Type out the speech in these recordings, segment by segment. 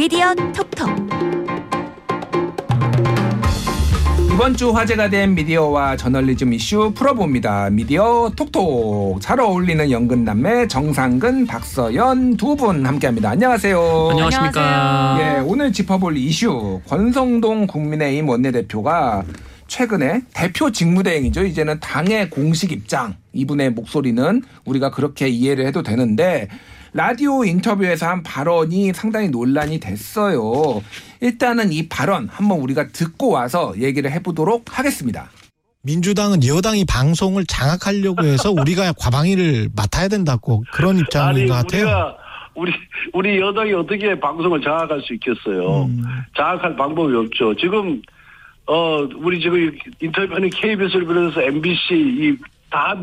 미디어 톡톡 이번 주 화제가 된 미디어와 저널리즘 이슈 풀어봅니다. 미디어 톡톡 잘 어울리는 연근 남매 정상근 박서연 두 분 함께합니다. 안녕하세요. 안녕하십니까. 예, 오늘 짚어볼 이슈 권성동 국민의힘 원내대표가 최근에 대표 직무대행이죠. 이제는 당의 공식 입장 이분의 목소리는 우리가 그렇게 이해를 해도 되는데 라디오 인터뷰에서 한 발언이 상당히 논란이 됐어요. 일단은 이 발언 한번 우리가 듣고 와서 얘기를 해보도록 하겠습니다. 민주당은 여당이 방송을 장악하려고 해서 우리가 과방위를 맡아야 된다고 그런 입장인 것 같아요. 우리가 우리 우리 여당이 어떻게 방송을 장악할 수 있겠어요? 음. 장악할 방법이 없죠. 지금 어 우리 지금 인터뷰하는 KBS를 비롯해서 MBC 이 다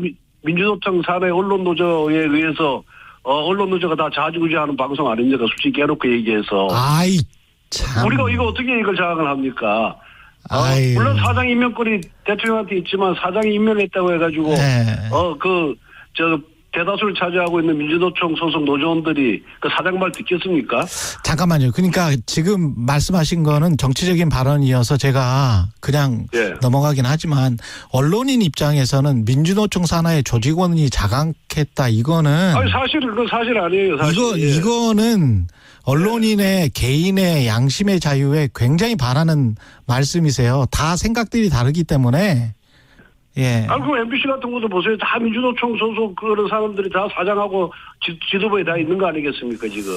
민주노총 산하의 언론 노조에 의해서 어 언론 노조가 다 자주구지하는 방송 아닙니까? 솔직히 깨놓고 얘기해서 아이 참. 우리가 이거 어떻게 이걸 장악을 합니까? 어. 물론 사장 임명권이 대통령한테 있지만 사장이 임명했다고 해가지고 네. 어 그 저 대다수를 차지하고 있는 민주노총 소속 노조원들이 그 사장 말 듣겠습니까? 잠깐만요. 그러니까 지금 말씀하신 거는 정치적인 발언이어서 제가 그냥 예. 넘어가긴 하지만 언론인 입장에서는 민주노총 산하의 조직원이 장악했다 이거는 아니 사실은 그 사실 아니에요. 사실. 이거 예. 이거는 언론인의 개인의 양심의 자유에 굉장히 반하는 말씀이세요. 다 생각들이 다르기 때문에 예. 아니 그 MBC 같은 것도 보세요. 다 민주노총 소속 그런 사람들이 다 사장하고 지, 지도부에 다 있는 거 아니겠습니까 지금?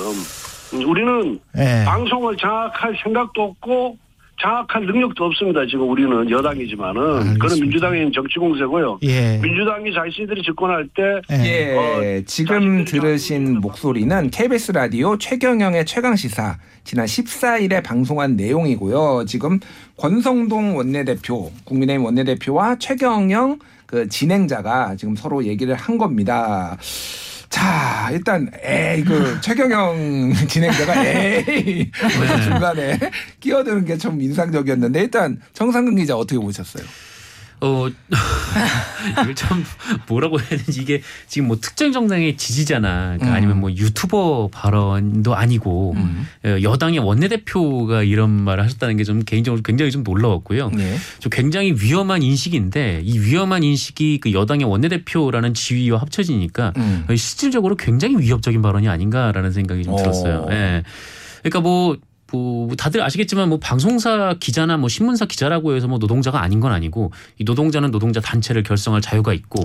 음, 우리는 예. 방송을 장악할 생각도 없고 장악할 능력도 없습니다. 지금 우리는 여당이지만은 알겠습니다. 그건 민주당의 정치 공세고요. 예. 민주당이 자신들이 집권할 때 예. 예, 어, 지금 들으신 목소리는 KBS 라디오 최경영의 최강 시사 지난 14일에 방송한 내용이고요. 지금 권성동 원내대표, 국민의힘 원내대표와 최경영 그 진행자가 지금 서로 얘기를 한 겁니다. 자, 일단 에이 그 최경영 진행자가 에이 하면서 중간에 끼어드는 게 좀 인상적이었는데 일단 정상근 기자 어떻게 보셨어요? 어, 이걸 참 뭐라고 해야 되는지 이게 지금 뭐 특정 정당의 지지자나 그러니까 음. 아니면 뭐 유튜버 발언도 아니고 음. 어, 여당의 원내대표가 이런 말을 하셨다는 게 좀 개인적으로 굉장히 좀 놀라웠고요. 예. 좀 굉장히 위험한 인식인데 이 위험한 인식이 그 여당의 원내대표라는 지위와 합쳐지니까 음. 실질적으로 굉장히 위협적인 발언이 아닌가라는 생각이 좀 어. 들었어요. 예. 그러니까 뭐, 뭐 다들 아시겠지만 뭐 방송사 기자나 뭐 신문사 기자라고 해서 뭐 노동자가 아닌 건 아니고 이 노동자는 노동자 단체를 결성할 자유가 있고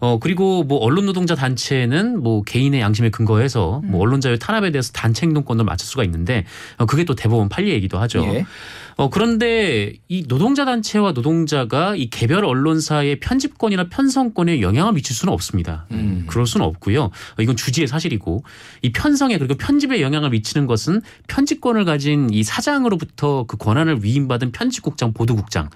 어 그리고 뭐 언론 노동자 단체는 뭐 개인의 양심에 근거해서 뭐 언론 자유 탄압에 대해서 단체 행동권을 맞출 수가 있는데 어 그게 또 대법원 판례 얘기도 하죠. 예. 어, 그런데 이 노동자 단체와 노동자가 이 개별 언론사의 편집권이나 편성권에 영향을 미칠 수는 없습니다. 음. 그럴 수는 없고요. 어, 이건 주지의 사실이고 이 편성에 그리고 편집에 영향을 미치는 것은 편집권을 가진 이 사장으로부터 그 권한을 위임받은 편집국장, 보도국장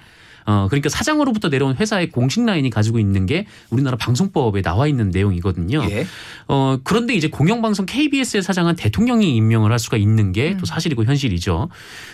어, 그러니까 사장으로부터 내려온 회사의 공식 라인이 가지고 있는 게 우리나라 방송법에 나와 있는 내용이거든요. 예. 어, 그런데 이제 공영방송 KBS의 사장은 대통령이 임명을 할 수가 있는 게또 사실이고 현실이죠.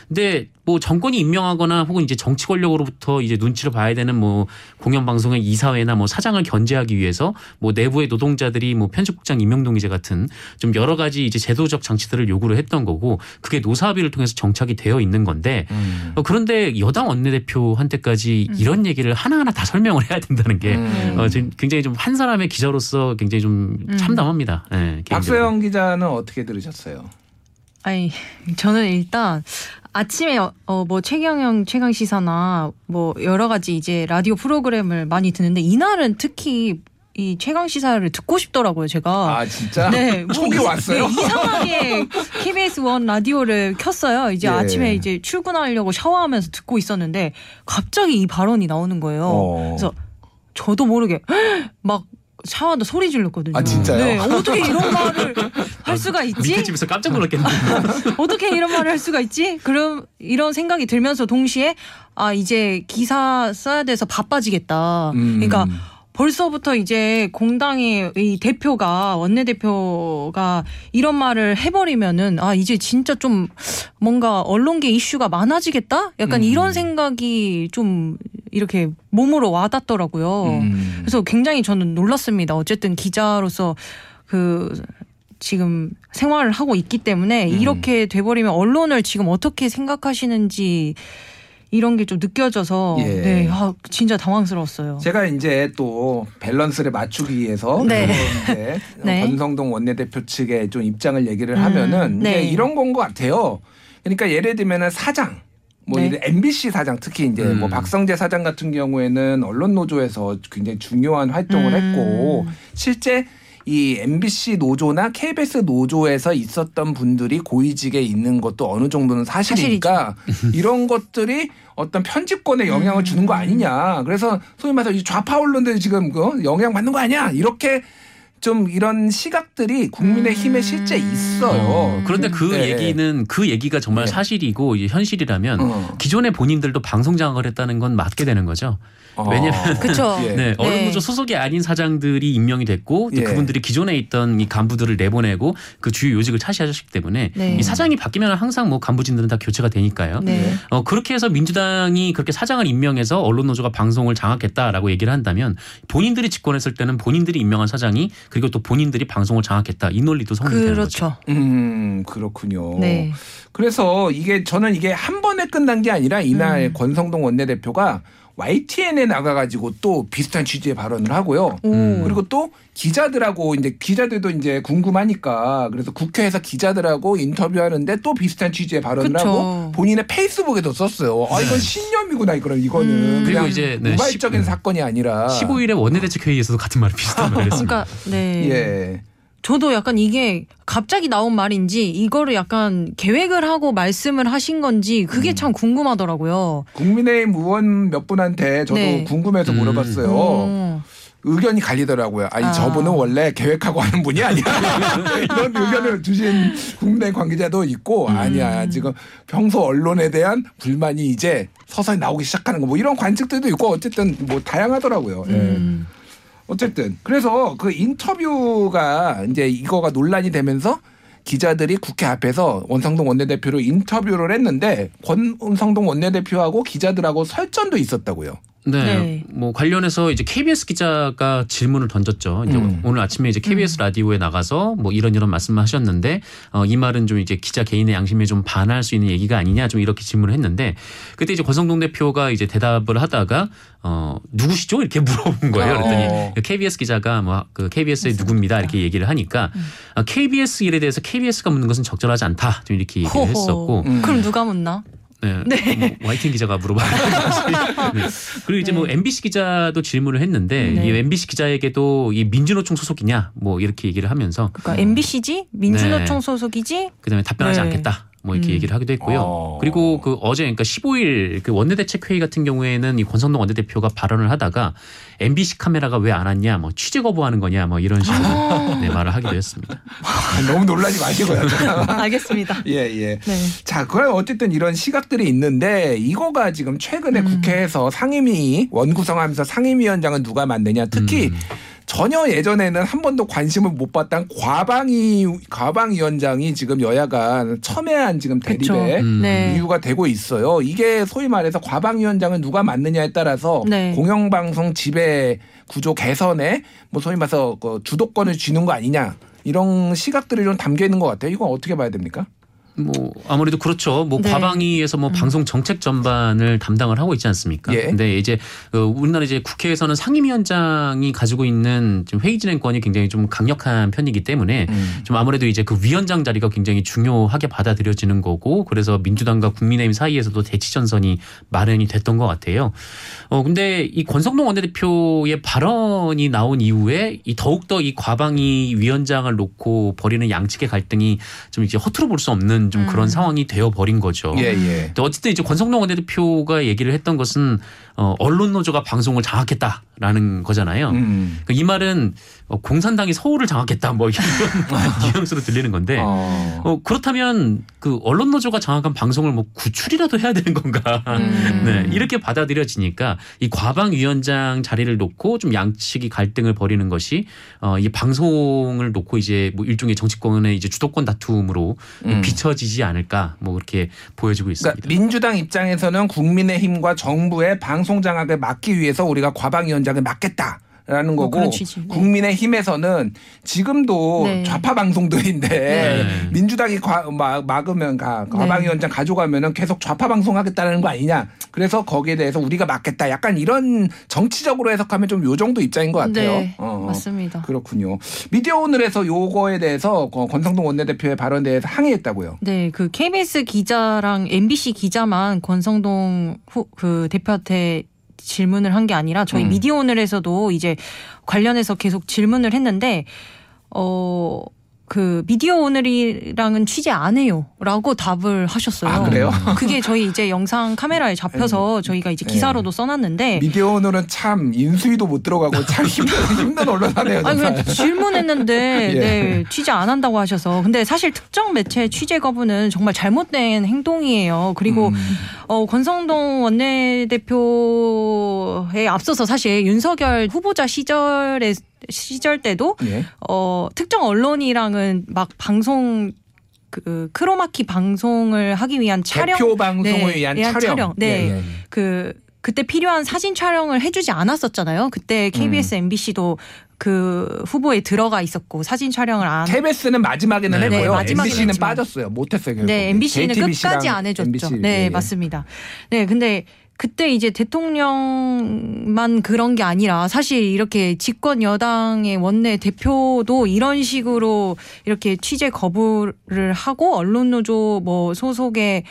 근데 뭐 정권이 임명하거나 혹은 이제 정치 권력으로부터 이제 눈치를 봐야 되는 뭐 공영방송의 이사회나 뭐 사장을 견제하기 위해서 뭐 내부의 노동자들이 뭐 편집국장 임명동의제 같은 좀 여러 가지 이제 제도적 장치들을 요구를 했던 거고 그게 노사합의를 통해서 정착이 되어 있는 건데 음. 어, 그런데 여당 원내대표한테까지 이런 얘기를 하나하나 다 설명을 해야 된다는 게 음. 어, 지금 굉장히 좀 한 사람의 기자로서 굉장히 좀 참담합니다. 예, 개인적으로. 박소영 기자는 어떻게 들으셨어요? 아니 저는 일단 아침에 어뭐 최경영 최강 시사나 뭐 여러 가지 이제 라디오 프로그램을 많이 듣는데 이날은 특히 이 최강 시사를 듣고 싶더라고요 제가. 아 진짜? 네, 뭐 촉이 이- 왔어요? 네, 이상하게 KBS 원 라디오를 켰어요. 이제 예. 아침에 이제 출근하려고 샤워하면서 듣고 있었는데 갑자기 이 발언이 나오는 거예요. 어. 그래서 저도 모르게 막 샤워하다 소리 질렀거든요. 아, 진짜요? 네, 어떻게 이런 말을 할 수가 있지? 밑에 집에서 깜짝 놀랐겠네요. 어떻게 이런 말을 할 수가 있지? 그럼 이런 생각이 들면서 동시에 아 이제 기사 써야 돼서 바빠지겠다. 음. 그러니까 벌써부터 이제 공당의 이 대표가 원내 대표가 이런 말을 해버리면은 아 이제 진짜 좀 뭔가 언론계 이슈가 많아지겠다. 약간 음. 이런 생각이 좀 이렇게 몸으로 와닿더라고요. 음. 그래서 굉장히 저는 놀랐습니다. 어쨌든 기자로서 그 지금 생활을 하고 있기 때문에 음. 이렇게 돼버리면 언론을 지금 어떻게 생각하시는지 이런 게 좀 느껴져서 예. 네, 아, 진짜 당황스러웠어요. 제가 이제 또 밸런스를 맞추기 위해서 네. 또 이제 네. 권성동 원내대표 측의 좀 입장을 얘기를 음, 하면은 네. 이제 이런 건 것 같아요. 그러니까 예를 들면은 사장 뭐 네. 이제 MBC 사장 특히 이제 음. 뭐 박성재 사장 같은 경우에는 언론 노조에서 굉장히 중요한 활동을 음. 했고 실제 이 MBC 노조나 KBS 노조에서 있었던 분들이 고위직에 있는 것도 어느 정도는 사실이니까 이런 것들이 어떤 편집권에 영향을 주는 거 아니냐. 그래서 소위 말해서 이 좌파 언론들이 지금 그 영향 받는 거 아니야. 이렇게 좀 이런 시각들이 국민의 힘에 음. 실제 있어요. 어, 그런데 그 네. 얘기는 그 얘기가 정말 네. 사실이고 이제 현실이라면 어. 기존의 본인들도 방송 장악을 했다는 건 맞게 되는 거죠. 어. 왜냐면 그쵸. 예. 네, 언론 네. 노조 소속이 아닌 사장들이 임명이 됐고 또 예. 그분들이 기존에 있던 이 간부들을 내보내고 그 주요 요직을 차지하셨기 때문에 네. 이 사장이 바뀌면 항상 뭐 간부진들은 다 교체가 되니까요. 네. 어, 그렇게 해서 민주당이 그렇게 사장을 임명해서 언론 노조가 방송을 장악했다라고 얘기를 한다면 본인들이 집권했을 때는 본인들이 임명한 사장이 그리고 또 본인들이 방송을 장악했다 이 논리도 성립되는 거죠. 그렇죠. 음, 그렇군요. 네. 그래서 이게 저는 이게 한 번에 끝난 게 아니라 이날 음. 권성동 원내대표가 YTN에 나가가지고 또 비슷한 취지의 발언을 하고요. 오. 음. 그리고 또 기자들하고 이제 기자들도 이제 궁금하니까 그래서 국회에서 기자들하고 인터뷰하는데 또 비슷한 취지의 발언을 그쵸. 하고 본인의 페이스북에도 썼어요. 아 이건 신념이구나 이거는 이거는 음. 그냥 그리고 이제 네, 우발적인 십- 사건이 아니라 15일에 원내대책 회의에서도 같은 말을 비슷한 말을 했습니다. 그러니까 네. 예. 저도 약간 이게 갑자기 나온 말인지 이거를 약간 계획을 하고 말씀을 하신 건지 음. 그게 참 궁금하더라고요. 국민의힘 의원 몇 분한테 저도 네. 궁금해서 음. 물어봤어요. 오. 의견이 갈리더라고요. 아니 아. 저분은 원래 계획하고 하는 분이 아니야. 이런 의견을 주신 국내 관계자도 있고 음. 아니야. 지금 평소 언론에 대한 불만이 이제 서서히 나오기 시작하는 거 뭐 이런 관측들도 있고 어쨌든 뭐 다양하더라고요. 예. 음. 어쨌든 그래서 그 인터뷰가 이제 이거가 논란이 되면서 기자들이 국회 앞에서 원상동 원내대표로 인터뷰를 했는데 권성동 원내대표하고 기자들하고 설전도 있었다고요. 네. 네. 뭐 관련해서 이제 KBS 기자가 질문을 던졌죠. 이제 음. 오늘 아침에 이제 KBS 라디오에 나가서 뭐 이런 이런 말씀을 하셨는데 어, 이 말은 좀 이제 기자 개인의 양심에 좀 반할 수 있는 얘기가 아니냐 좀 이렇게 질문을 했는데 그때 이제 권성동 대표가 이제 대답을 하다가 어 누구시죠? 이렇게 물어본 거예요. 어. 그랬더니 KBS 기자가 뭐 그 KBS의 누구입니다 이렇게 얘기를 하니까 어, KBS 일에 대해서 KBS가 묻는 것은 적절하지 않다 좀 이렇게 얘기를 호호. 했었고 음. 그럼 누가 묻나? 네. 뭐 YTN 기자가 물어봐요. 네. 그리고 이제 뭐 네. MBC 기자도 질문을 했는데 네. 이 MBC 기자에게도 이 민주노총 소속이냐 뭐 이렇게 얘기를 하면서 그러니까 MBC지 민주노총 네. 소속이지. 그다음에 답변하지 네. 않겠다. 뭐 이렇게 음. 얘기를 하기도 했고요. 어. 그리고 그 어제 그러니까 15일 그 원내대책 회의 같은 경우에는 이 권성동 원내대표가 발언을 하다가 MBC 카메라가 왜 안 왔냐, 뭐 취재 거부하는 거냐, 뭐 이런 식으로 네, 말을 하기도 했습니다. 너무 놀라지 마시고요. 알겠습니다. 예, 예. 네. 자, 그럼 어쨌든 이런 시각들이 있는데 이거가 지금 최근에 음. 국회에서 상임위 원구성하면서 상임위원장은 누가 만드냐. 특히 음. 전혀 예전에는 한 번도 관심을 못 받던 과방위 과방위원장이 지금 여야가 첨예한 지금. 대립의 음. 네. 이유가 되고 있어요. 이게 소위 말해서 과방위원장을 누가 맡느냐에 따라서 네. 공영방송 지배 구조 개선에 뭐 소위 말해서 그 주도권을 쥐는 거 아니냐 이런 시각들이 좀 담겨 있는 것 같아요. 이건 어떻게 봐야 됩니까? 뭐 아무래도 그렇죠. 뭐 네. 과방위에서 뭐 방송 정책 전반을 담당을 하고 있지 않습니까? 예. 근데 이제 어, 우리나라 이제 국회에서는 상임위원장이 가지고 있는 좀 회의 진행권이 굉장히 좀 강력한 편이기 때문에 음. 좀 아무래도 이제 그 위원장 자리가 굉장히 중요하게 받아들여지는 거고 그래서 민주당과 국민의힘 사이에서도 대치 전선이 마련이 됐던 것 같아요. 어 근데 이 권성동 원내대표의 발언이 나온 이후에 이 더욱더 이 과방위 위원장을 놓고 벌이는 양측의 갈등이 좀 이제 허투루 볼 수 없는 좀 그런 음. 상황이 되어 버린 거죠. 예, 예. 또 어쨌든 이제 권성동 원내대표가 얘기를 했던 것은 어, 언론 노조가 방송을 장악했다라는 거잖아요. 음. 그러니까 이 말은 어, 공산당이 서울을 장악했다 뭐 이런 뉘앙스로 들리는 건데 어. 어, 그렇다면 그 언론 노조가 장악한 방송을 뭐 구출이라도 해야 되는 건가? 음. 네 이렇게 받아들여지니까 이 과방 위원장 자리를 놓고 좀 양측이 갈등을 벌이는 것이 어, 이 방송을 놓고 이제 뭐 일종의 정치권의 이제 주도권 다툼으로 음. 비춰지지 않을까 뭐 그렇게 보여지고 있습니다. 그러니까 민주당 입장에서는 국민의힘과 정부의 방송 장악을 막기 위해서 우리가 과방위원장을 맡겠다. 라는 뭐 거고 취지. 네. 국민의 힘에서는 지금도 네. 좌파 방송들인데 네. 민주당이 과, 막, 막으면 가, 네. 과방위원장 가져가면은 계속 좌파 방송하겠다는 거 아니냐. 그래서 거기에 대해서 우리가 막겠다. 약간 이런 정치적으로 해석하면 좀 요 정도 입장인 것 같아요. 네, 어, 어. 맞습니다. 그렇군요. 미디어 오늘에서 요거에 대해서 어, 권성동 원내대표의 발언에 대해서 항의했다고요. 네, 그 KBS 기자랑 MBC 기자만 권성동 후, 그 대표한테 질문을 한 게 아니라 저희 음. 미디어 오늘에서도 이제 관련해서 계속 질문을 했는데 어. 그 미디어 오늘이랑은 취재 안 해요라고 답을 하셨어요. 아, 그래요? 그게 저희 이제 영상 카메라에 잡혀서 저희가 이제 기사로도 써놨는데 미디어 오늘은 참 인수위도 못 들어가고 참 힘든, 힘든 언론사네요. 아니. 그냥 질문했는데 예. 네, 취재 안 한다고 하셔서 근데 사실 특정 매체 취재 거부는 정말 잘못된 행동이에요. 그리고 음. 어, 권성동 원내대표에 앞서서 사실 윤석열 후보자 시절에 시절 때도 예. 어, 특정 언론이랑은 막 방송 그 크로마키 방송을 하기 위한 촬영 대표 방송을 네, 위한 촬영. 촬영. 네. 예, 예. 그 그때 필요한 사진 촬영을 해주지 않았었잖아요. 그때 KBS, 음. MBC도 그 후보에 들어가 있었고 사진 촬영을 안. KBS는 마지막에는 네, 했고요. 네, 마지막에는 MBC는 했지만. 빠졌어요. 못했어요. 결국. 네, MBC는 끝까지 안 해줬죠. MBC. 네, 예. 맞습니다. 네, 근데 그때 이제 대통령만 그런 게 아니라 사실 이렇게 집권 여당의 원내 대표도 이런 식으로 이렇게 취재 거부를 하고 언론 노조 뭐 소속의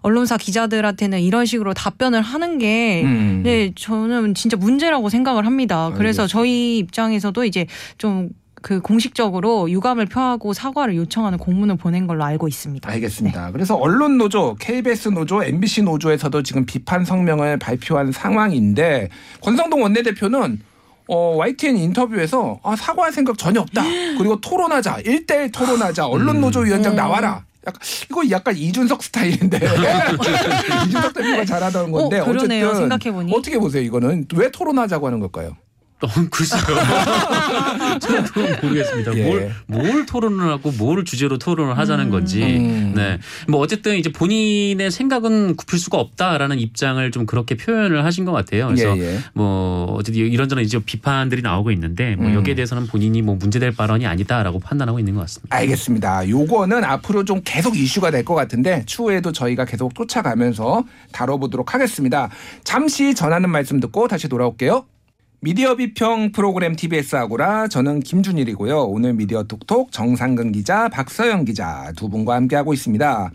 언론사 기자들한테는 이런 식으로 답변을 하는 게 음. 네, 저는 진짜 문제라고 생각을 합니다. 그래서 알겠습니다. 저희 입장에서도 이제 좀 그 공식적으로 유감을 표하고 사과를 요청하는 공문을 보낸 걸로 알고 있습니다. 알겠습니다. 그래서 언론 노조, KBS 노조, MBC 노조에서도 지금 비판 성명을 발표한 상황인데 권성동 원내대표는 어, YTN 인터뷰에서 아, 사과할 생각 전혀 없다. 그리고 토론하자. 일대일 토론하자. 언론 노조 위원장 음. 나와라. 약간, 이거 약간 이준석 스타일인데. 이준석 대표가 잘하던 건데 어. 어쨌든 생각해보니. 어떻게 보세요? 이거는 왜 토론하자고 하는 걸까요? 어, 글쎄요. 저는 그건 모르겠습니다. 예. 뭘, 뭘 토론을 하고 뭘 주제로 토론을 하자는 건지. 음. 네. 뭐 어쨌든 이제 본인의 생각은 굽힐 수가 없다라는 입장을 좀 그렇게 표현을 하신 것 같아요. 그래서 예, 예. 뭐 어쨌든 이런저런 이제 비판들이 나오고 있는데 뭐 음. 여기에 대해서는 본인이 뭐 문제될 발언이 아니다라고 판단하고 있는 것 같습니다. 알겠습니다. 요거는 앞으로 좀 계속 이슈가 될 것 같은데 추후에도 저희가 계속 쫓아가면서 다뤄보도록 하겠습니다. 잠시 전하는 말씀 듣고 다시 돌아올게요. 미디어 비평 프로그램 TBS 아고라 저는 김준일이고요. 오늘 미디어 톡톡 정상근 기자, 박서영 기자 두 분과 함께하고 있습니다.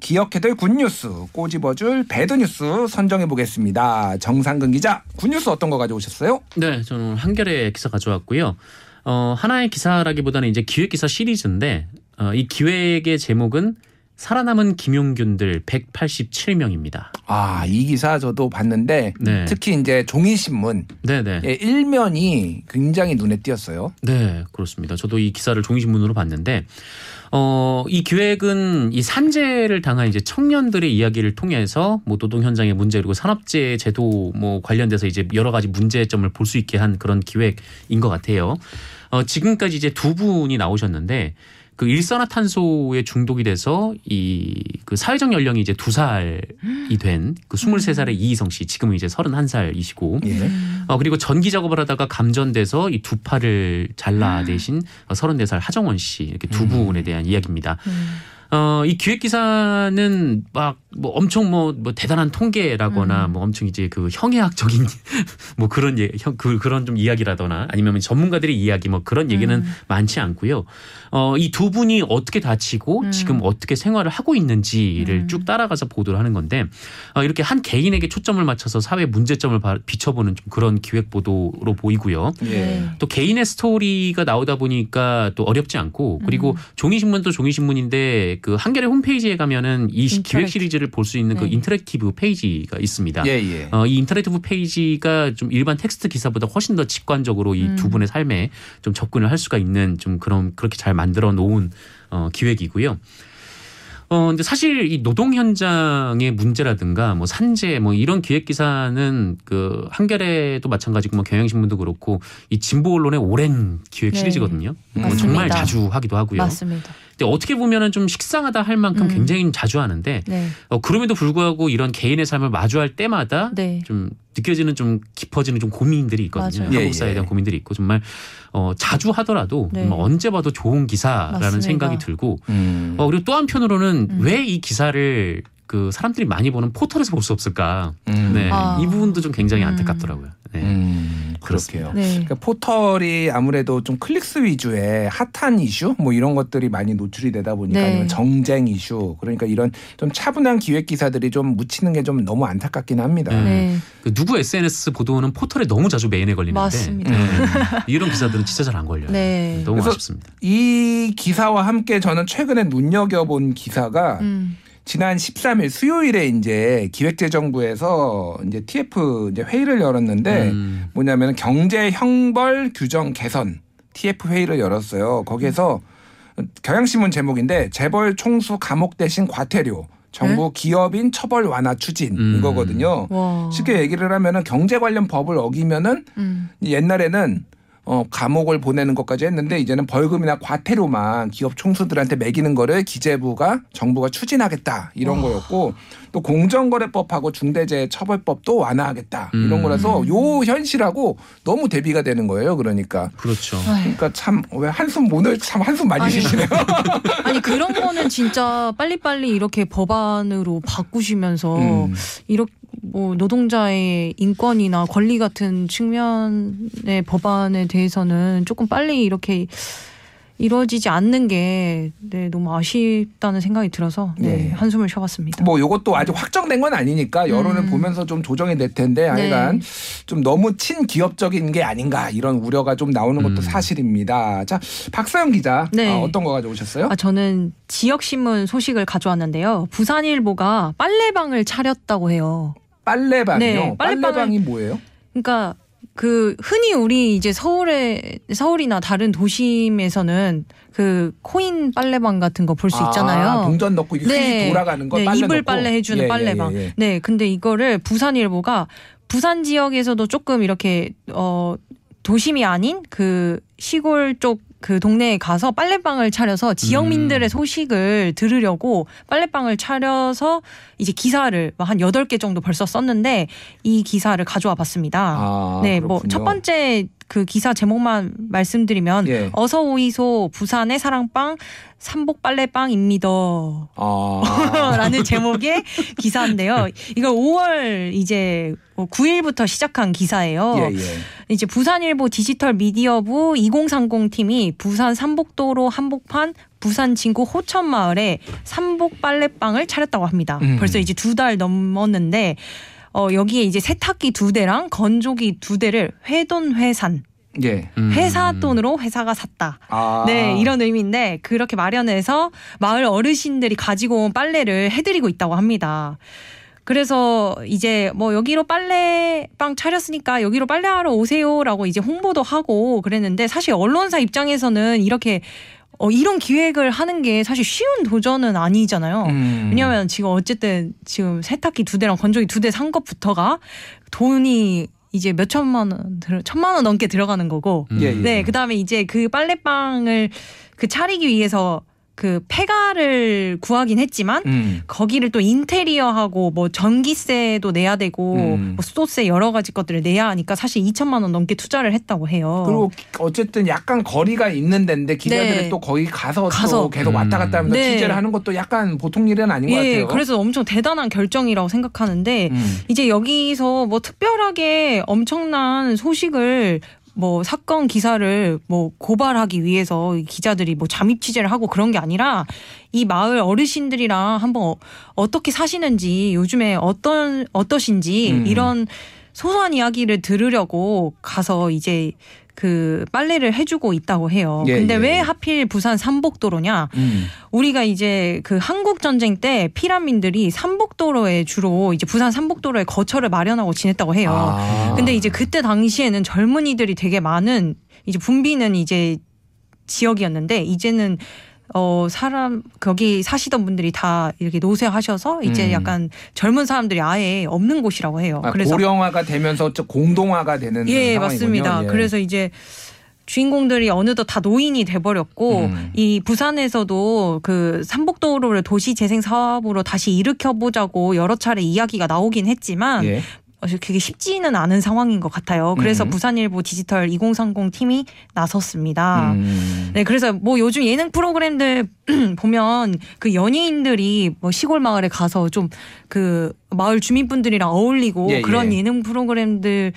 기억해둘 굿뉴스, 꼬집어줄 배드뉴스 선정해 보겠습니다. 정상근 기자, 굿뉴스 어떤 거 가져오셨어요? 네, 저는 한겨레 기사 가져왔고요. 어, 하나의 기사라기보다는 이제 기획 기사 시리즈인데 어, 이 기획의 제목은 살아남은 김용균들 187명입니다. 아, 이 기사 저도 봤는데 네. 특히 이제 종이신문 네, 네. 예, 일면이 굉장히 눈에 띄었어요. 네, 그렇습니다. 저도 이 기사를 종이신문으로 봤는데, 어, 이 기획은 이 산재를 당한 이제 청년들의 이야기를 통해서 뭐 노동 현장의 문제 그리고 산업재해 제도 뭐 관련돼서 이제 여러 가지 문제점을 볼 수 있게 한 그런 기획인 것 같아요. 어, 지금까지 이제 두 분이 나오셨는데, 그 일산화탄소에 중독이 돼서 이 그 사회적 연령이 이제 두 살이 된그 23살의 이희성 씨, 지금은 이제 31살이시고, 예. 어, 그리고 전기 작업을 하다가 감전돼서 이 두 팔을 잘라 내신 어, 34살 하정원 씨 이렇게 두 분에 대한 이야기입니다. 어, 이 기획 기사는 막 뭐 엄청 뭐, 뭐 대단한 통계라거나 뭐 엄청 이제 그 형해학적인 뭐 그런 예, 형, 그, 그런 좀 이야기라거나 아니면 전문가들의 이야기 뭐 그런 얘기는 많지 않고요. 어, 이 두 분이 어떻게 다치고 지금 어떻게 생활을 하고 있는지를 쭉 따라가서 보도를 하는 건데 어, 이렇게 한 개인에게 초점을 맞춰서 사회 문제점을 바- 비춰보는 좀 그런 기획 보도로 보이고요. 예. 네. 또 개인의 스토리가 나오다 보니까 또 어렵지 않고 그리고 종이신문도 종이신문인데 그 한겨레 홈페이지에 가면은 이 시- 기획 interactive. 시리즈를 볼 수 있는 그 네. interactive 페이지가 있습니다. 예, 예. 어, 이 interactive 페이지가 좀 일반 텍스트 기사보다 훨씬 더 직관적으로 이 두 분의 삶에 좀 접근을 할 수가 있는 좀 그런 그렇게 잘 만들어 놓은 어, 기획이고요. 어, 근데 사실 이 노동 현장의 문제라든가 뭐 산재 뭐 이런 기획 기사는 그 한겨레도 마찬가지고 뭐 경향신문도 그렇고 이 진보 언론의 오랜 기획 네. 시리즈거든요. 뭐. 정말 자주 하기도 하고요. 맞습니다. 근데 어떻게 보면은 좀 식상하다 할 만큼 음. 굉장히 자주 하는데 네. 어, 그럼에도 불구하고 이런 개인의 삶을 마주할 때마다 네. 좀 느껴지는 좀 깊어지는 좀 고민들이 있거든요. 맞아요. 예, 한국 사회에 예. 대한 고민들이 있고 정말 어, 자주 하더라도 네. 정말 언제 봐도 좋은 기사라는 맞습니다. 생각이 들고 음. 어, 그리고 또 한편으로는 음. 왜이 기사를 그 사람들이 많이 보는 포털에서 볼 수 없을까? 음. 네, 아. 이 부분도 좀 굉장히 음. 안타깝더라고요. 네. 음. 그렇게요. 네. 그러니까 포털이 아무래도 좀 클릭수 위주의 핫한 이슈 뭐 이런 것들이 많이 노출이 되다 보니까 네. 아니면 정쟁 이슈 그러니까 이런 좀 차분한 기획 기사들이 좀 묻히는 게 좀 너무 안타깝긴 합니다. 네. 네. 그 누구 SNS 보도는 포털에 너무 자주 메인에 걸리는데 맞습니다. 네. 이런 기사들은 진짜 잘 안 걸려요. 네. 너무 아쉽습니다. 이 기사와 함께 저는 최근에 눈여겨본 기사가 음. 지난 13일 수요일에 이제 기획재정부에서 이제 TF 이제 회의를 열었는데 음. 뭐냐면 경제 형벌 규정 개선 TF 회의를 열었어요. 거기에서 경향신문 제목인데 재벌 총수 감옥 대신 과태료 정부 기업인 처벌 완화 추진 음. 이거거든요. 와. 쉽게 얘기를 하면은 경제 관련 법을 어기면은 음. 옛날에는 어, 감옥을 보내는 것까지 했는데 이제는 벌금이나 과태료만 기업 총수들한테 매기는 거를 기재부가 정부가 추진하겠다 이런 거였고 또 공정거래법하고 중대재해처벌법도 완화하겠다 이런 음. 거라서 요 현실하고 너무 대비가 되는 거예요. 그러니까 그렇죠. 아휴. 그러니까 참 왜 한숨 오늘 참 한숨 많이 아니. 쉬시네요. 아니 그런 거는 진짜 빨리빨리 이렇게 법안으로 바꾸시면서 음. 이렇게 뭐 노동자의 인권이나 권리 같은 측면의 법안에 대해서는 조금 빨리 이렇게 이루어지지 않는 게 네, 너무 아쉽다는 생각이 들어서 네, 네. 한숨을 쉬어봤습니다. 뭐 요것도 아직 확정된 건 아니니까 여론을 음. 보면서 좀 조정이 될 텐데 하여간 좀 너무 친기업적인 게 아닌가 이런 우려가 좀 나오는 것도 음. 사실입니다. 자 박서영 기자 네. 아, 어떤 거 가져오셨어요? 아, 저는 지역신문 소식을 가져왔는데요. 부산일보가 빨래방을 차렸다고 해요. 빨래방이요. 네, 빨래방이 뭐예요? 그러니까 그 흔히 우리 이제 서울에 서울이나 다른 도심에서는 그 코인 빨래방 같은 거 볼수 있잖아요. 아, 동전 넣고 이게 휙 돌아가는 거 네, 빨래 이불 넣고. 빨래 해주는 예, 예, 빨래방. 예, 예. 네, 근데 이거를 부산일보가 부산 지역에서도 조금 이렇게 어 도심이 아닌 그 시골 쪽 그 동네에 가서 빨래방을 차려서 지역민들의 음. 소식을 들으려고 빨래방을 차려서 이제 기사를 한 8개 정도 벌써 썼는데 이 기사를 가져와 봤습니다. 아, 네, 뭐. 첫 번째 그 기사 제목만 말씀드리면 예. 어서 오이소 부산의 사랑방 삼복 빨래방입니다. 아, 라는 제목의 기사인데요. 이거 5월 이제 9일부터 시작한 기사예요. 예, 예. 이제 부산일보 디지털 미디어부 2030 팀이 부산 삼복도로 한복판 부산 진구 호천 마을에 삼복 빨래방을 차렸다고 합니다. 음. 벌써 이제 두 달 넘었는데 어 여기에 이제 세탁기 두 대랑 건조기 두 대를 회돈 회산 예. 음. 회사 돈으로 회사가 샀다. 아. 네, 이런 의미인데 그렇게 마련해서 마을 어르신들이 가지고 온 빨래를 해드리고 있다고 합니다. 그래서 이제 뭐 여기로 빨래방 차렸으니까 여기로 빨래하러 오세요라고 이제 홍보도 하고 그랬는데 사실 언론사 입장에서는 이렇게 어, 이런 기획을 하는 게 사실 쉬운 도전은 아니잖아요. 음. 왜냐하면 지금 어쨌든 지금 세탁기 두 대랑 건조기 두 대 산 것부터가 돈이 이제 몇 천만 원, 들어- 천만 원 넘게 들어가는 거고 음. 예, 예. 네, 그 다음에 이제 그 빨래방을 그 차리기 위해서 그 폐가를 구하긴 했지만 음. 거기를 또 인테리어하고 뭐 전기세도 내야 되고 음. 뭐 수도세 여러 가지 것들을 내야 하니까 사실 2천만 원 넘게 투자를 했다고 해요. 그리고 어쨌든 약간 거리가 있는 데인데 기자들이 네. 또 거기 가서, 또 가서. 계속 왔다 갔다 하면서 네. 취재를 하는 것도 약간 보통 일은 아닌 것 예, 같아요. 그래서 엄청 대단한 결정이라고 생각하는데 음. 이제 여기서 뭐 특별하게 엄청난 소식을 뭐 사건 기사를 뭐 고발하기 위해서 기자들이 뭐 잠입 취재를 하고 그런 게 아니라 이 마을 어르신들이랑 한번 어- 어떻게 사시는지 요즘에 어떤 어떠신지 음. 이런 소소한 이야기를 들으려고 가서 이제 그 빨래를 해주고 있다고 해요. 예, 근데 예. 왜 하필 부산 삼복도로냐? 음. 우리가 이제 그 한국 전쟁 때 피란민들이 삼복도로에 주로 이제 부산 삼복도로에 거처를 마련하고 지냈다고 해요. 아. 근데 이제 그때 당시에는 젊은이들이 되게 많은 이제 붐비는 이제 지역이었는데 이제는 어 사람 거기 사시던 분들이 다 이렇게 노쇠하셔서 이제 음. 약간 젊은 사람들이 아예 없는 곳이라고 해요. 아, 그래서 고령화가 되면서 좀 공동화가 되는 예, 상황이군요. 맞습니다. 예. 그래서 이제 주인공들이 어느덧 다 노인이 돼버렸고 음. 이 부산에서도 그 삼복도로를 도시 재생 사업으로 다시 일으켜 보자고 여러 차례 이야기가 나오긴 했지만 예. 어, 그게 쉽지는 않은 상황인 것 같아요. 그래서 음. 부산일보 디지털 2030 팀이 나섰습니다. 음. 네, 그래서 뭐 요즘 예능 프로그램들 보면 그 연예인들이 뭐 시골 마을에 가서 좀 그 마을 주민분들이랑 어울리고 예, 그런 예. 예능 프로그램들이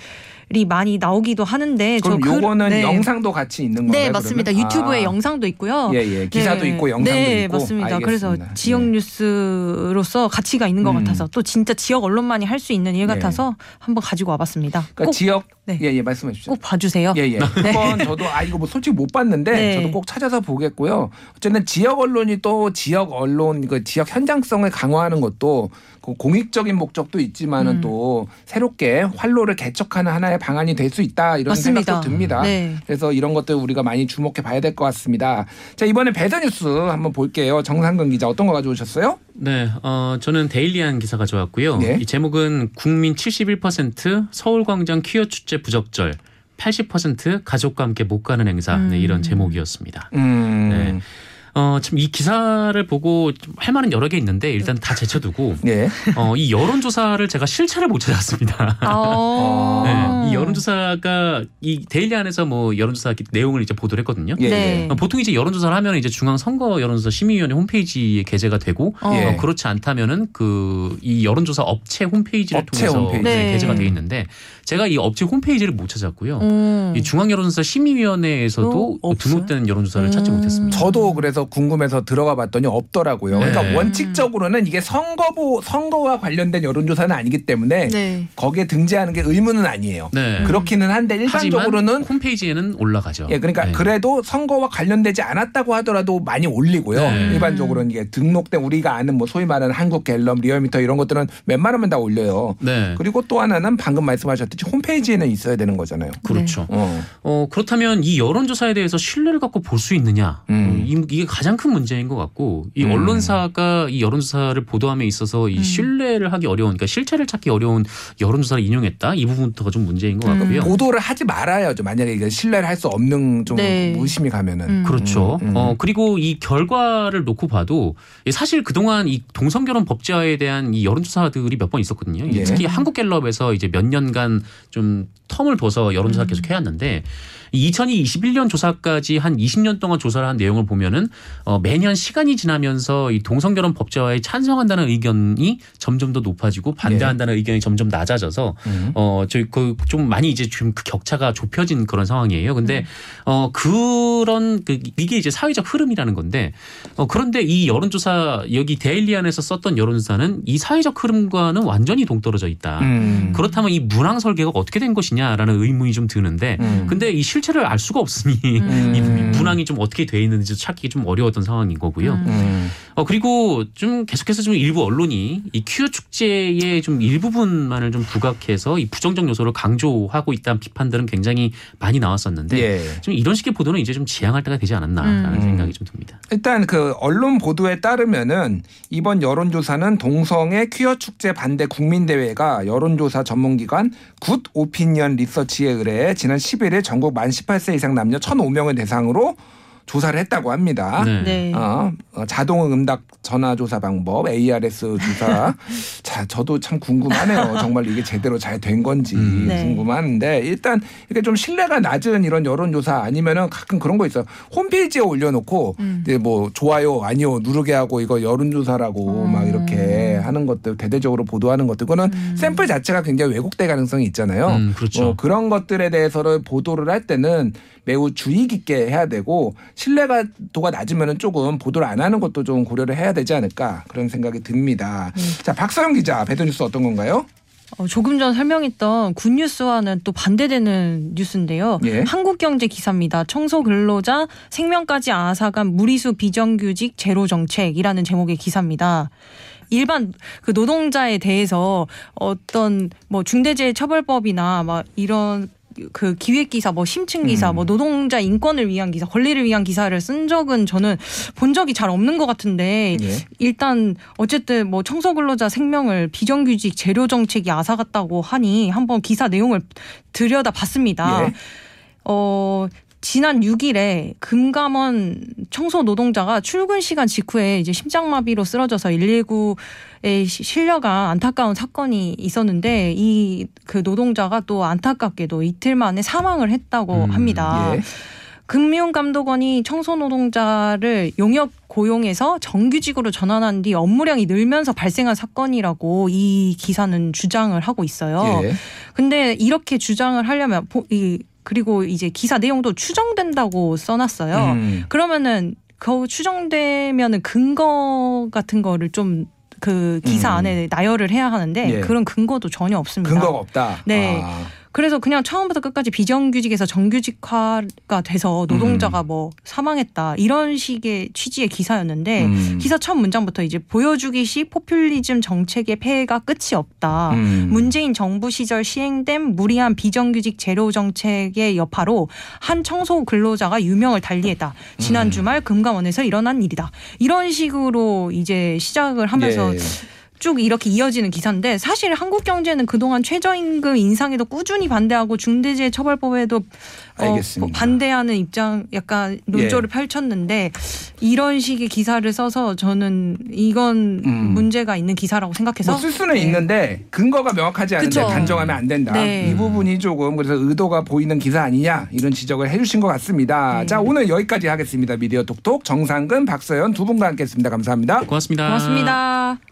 많이 나오기도 하는데 그럼 저 그- 요거는 네. 영상도 같이 있는 건가요? 네, 맞습니다. 그러면? 유튜브에 아. 영상도 있고요. 예, 예. 기사도 네. 있고 영상도 네, 있고. 맞습니다. 그래서 알겠습니다. 지역 네. 뉴스로서 가치가 있는 것 음. 같아서 또 진짜 지역 언론만이 할 수 있는 일 네. 같아서 한번 가지고 와봤습니다. 그러니까 꼭, 지역 네. 예, 예, 말씀해 주시죠. 꼭 봐주세요. 예, 예. 한번 저도 아 이거 뭐 솔직히 못 봤는데 네. 저도 꼭 찾아서 보겠고요. 어쨌든 지역 언론이 또 지역 언론 그 지역 현장성을 강화하는 것도 그 공익적인 목적도 있지만은 음. 또 새롭게 활로를 개척하는 하나의 방안이 될 수 있다 이런 맞습니다. 생각도 듭니다. 네. 그래서 이런 것들 우리가 많이 주목해 봐야 될 것 같습니다. 자 이번에 배드 뉴스 한번 볼게요. 정상근 기자 어떤 거 가져오셨어요? 네, 어, 저는 데일리한 기사 가져왔고요. 네. 이 제목은 국민 71% 서울광장 퀴어 축제 부적절, 80% 가족과 함께 못 가는 행사. 네, 이런 음. 제목이었습니다. 음. 네. 어, 참 이 기사를 보고 좀할 말은 여러 개 있는데 일단 다 제쳐두고 네. 어, 이 여론조사를 제가 실체를 못 찾았습니다. 아. 네, 이 여론조사가 이 데일리 안에서 뭐 여론조사 내용을 이제 보도를 했거든요. 예, 네. 예. 어, 보통 이제 여론조사를 하면 이제 중앙선거 여론조사 심의위원회 홈페이지에 게재가 되고 어. 예. 어, 그렇지 않다면은 그 이 여론조사 업체 홈페이지를 업체 통해서 홈페이지. 네. 게재가 돼 있는데 제가 이 업체 홈페이지를 못 찾았고요. 음. 이 중앙 여론조사 심의위원회에서도 또 없어요? 등록된 여론조사를 찾지 음. 못했습니다. 저도 그래서 궁금해서 들어가 봤더니 없더라고요. 그러니까 네. 원칙적으로는 이게 선거보 선거와 관련된 여론조사는 아니기 때문에 네. 거기에 등재하는 게 의무는 아니에요. 네. 그렇기는 한데 일반적으로는 홈페이지에는 올라가죠. 예, 그러니까 네. 그래도 선거와 관련되지 않았다고 하더라도 많이 올리고요. 네. 일반적으로는 이게 등록된 우리가 아는 뭐 소위 말하는 한국 갤럽, 리얼미터 이런 것들은 웬만하면 다 올려요. 네. 그리고 또 하나는 방금 말씀하셨듯이 홈페이지에는 있어야 되는 거잖아요. 그렇죠. 어. 어, 그렇다면 이 여론조사에 대해서 신뢰를 갖고 볼 수 있느냐? 음. 어, 이- 이게 가장 큰 문제인 것 같고 이 음. 언론사가 이 여론조사를 보도함에 있어서 이 음. 신뢰를 하기 어려운, 그러니까 실체를 찾기 어려운 여론조사를 인용했다. 이 부분부터가 좀 문제인 것 음. 같고요. 보도를 하지 말아야죠. 만약에 이게 신뢰를 할 수 없는 좀 네. 의심이 가면은. 음. 그렇죠. 어 그리고 이 결과를 놓고 봐도 사실 그동안 이 동성결혼 법제화에 대한 이 여론조사들이 몇 번 있었거든요. 예. 특히 한국갤럽에서 이제 몇 년간 좀 텀을 둬서 여론조사를 음. 계속 해왔는데 이 2021년 조사까지 한 20년 동안 조사를 한 내용을 보면은 어 매년 시간이 지나면서 이 동성결혼 법제화에 찬성한다는 의견이 점점 더 높아지고 반대한다는 의견이 점점 낮아져서 음. 어, 저희 그좀 많이 이제 지금 그 격차가 좁혀진 그런 상황이에요. 근데 어, 그런 그 이게 이제 사회적 흐름이라는 건데 어, 그런데 이 여론조사 여기 데일리안에서 썼던 여론조사는 이 사회적 흐름과는 완전히 동떨어져 있다. 음. 그렇다면 이 문항 설계가 어떻게 된 것이냐 라는 의문이 좀 드는데 음. 근데 이 실체를 알 수가 없으니 음. 이 문항이 좀 어떻게 돼 있는지 찾기 좀 어려웠던 상황인 거고요. 어 그리고 좀 계속해서 좀 일부 언론이 이 퀴어 축제의 좀 일부분만을 좀 부각해서 이 부정적 요소를 강조하고 있다는 비판들은 굉장히 많이 나왔었는데 예. 좀 이런 식의 보도는 이제 좀 지양할 때가 되지 않았나라는 음. 생각이 좀 듭니다. 일단 그 언론 보도에 따르면은 이번 여론조사는 동성애 퀴어 축제 반대 국민대회가 여론조사 전문기관 굿 오피니언 리서치에 의뢰해 지난 11일 전국 만 18세 이상 남녀 1,005명을 대상으로 조사를 했다고 합니다. 네. 네. 어, 어, 자동 응답 전화 조사 방법 ARS 조사. 자, 저도 참 궁금하네요. 정말 이게 제대로 잘 된 건지 음. 네. 궁금한데 일단 이게 좀 신뢰가 낮은 이런 여론 조사 아니면은 가끔 그런 거 있어요. 홈페이지에 올려놓고 음. 이제 뭐 좋아요 아니요 누르게 하고 이거 여론 조사라고 음. 막 이렇게 하는 것들 대대적으로 보도하는 것들 그거는 음. 샘플 자체가 굉장히 왜곡될 가능성이 있잖아요. 음, 그렇죠. 어, 그런 것들에 대해서를 보도를 할 때는 매우 주의 깊게 해야 되고 신뢰도가 낮으면은 조금 보도를 안 하는 것도 좀 고려를 해야 되지 않을까 그런 생각이 듭니다. 네. 자 박서영 기자 배드뉴스 어떤 건가요? 어, 조금 전 설명했던 굿뉴스와는 또 반대되는 뉴스인데요. 예. 한국경제 기사입니다. 청소 근로자 생명까지 앗아간 무리수 비정규직 제로 정책이라는 제목의 기사입니다. 일반 그 노동자에 대해서 어떤 뭐 중대재해처벌법이나 막 이런 그 기획 기사, 뭐 심층 기사, 음. 뭐 노동자 인권을 위한 기사, 권리를 위한 기사를 쓴 적은 저는 본 적이 잘 없는 것 같은데 예. 일단 어쨌든 뭐 청소 근로자 생명을 비정규직 재료 정책이 앗아갔다고 하니 한번 기사 내용을 들여다 봤습니다. 예. 어 지난 6일에 금감원 청소 노동자가 출근 시간 직후에 이제 심장마비로 쓰러져서 119에 실려간 안타까운 사건이 있었는데 이 그 노동자가 또 안타깝게도 이틀 만에 사망을 했다고 음, 합니다. 예. 금융감독원이 청소 노동자를 용역 고용해서 정규직으로 전환한 뒤 업무량이 늘면서 발생한 사건이라고 이 기사는 주장을 하고 있어요. 예. 근데 이렇게 주장을 하려면 보- 이 그리고 이제 기사 내용도 추정된다고 써놨어요. 음. 그러면은 그 추정되면은 근거 같은 거를 좀그 기사 음. 안에 나열을 해야 하는데 예. 그런 근거도 전혀 없습니다. 근거가 없다. 네. 아. 그래서 그냥 처음부터 끝까지 비정규직에서 정규직화가 돼서 노동자가 음. 뭐 사망했다 이런 식의 취지의 기사였는데 음. 기사 첫 문장부터 이제 보여주기식 포퓰리즘 정책의 폐해가 끝이 없다. 음. 문재인 정부 시절 시행된 무리한 비정규직 제로 정책의 여파로 한 청소 근로자가 유명을 달리했다. 지난 음. 주말 금감원에서 일어난 일이다. 이런 식으로 이제 시작을 하면서 예. 쭉 이렇게 이어지는 기사인데 사실 한국 경제는 그동안 최저임금 인상에도 꾸준히 반대하고 중대재해처벌법에도 어, 알겠습니다. 반대하는 입장 약간 논조를 펼쳤는데 이런 식의 기사를 써서 저는 이건 음. 문제가 있는 기사라고 생각해서 뭐 쓸 수는 네. 있는데 근거가 명확하지 않은데 그쵸. 단정하면 안 된다. 네. 이 부분이 조금 그래서 의도가 보이는 기사 아니냐 이런 지적을 해주신 것 같습니다. 네. 자 오늘 여기까지 하겠습니다. 미디어 톡톡 정상근 박서연 두 분과 함께했습니다. 감사합니다. 고맙습니다. 고맙습니다.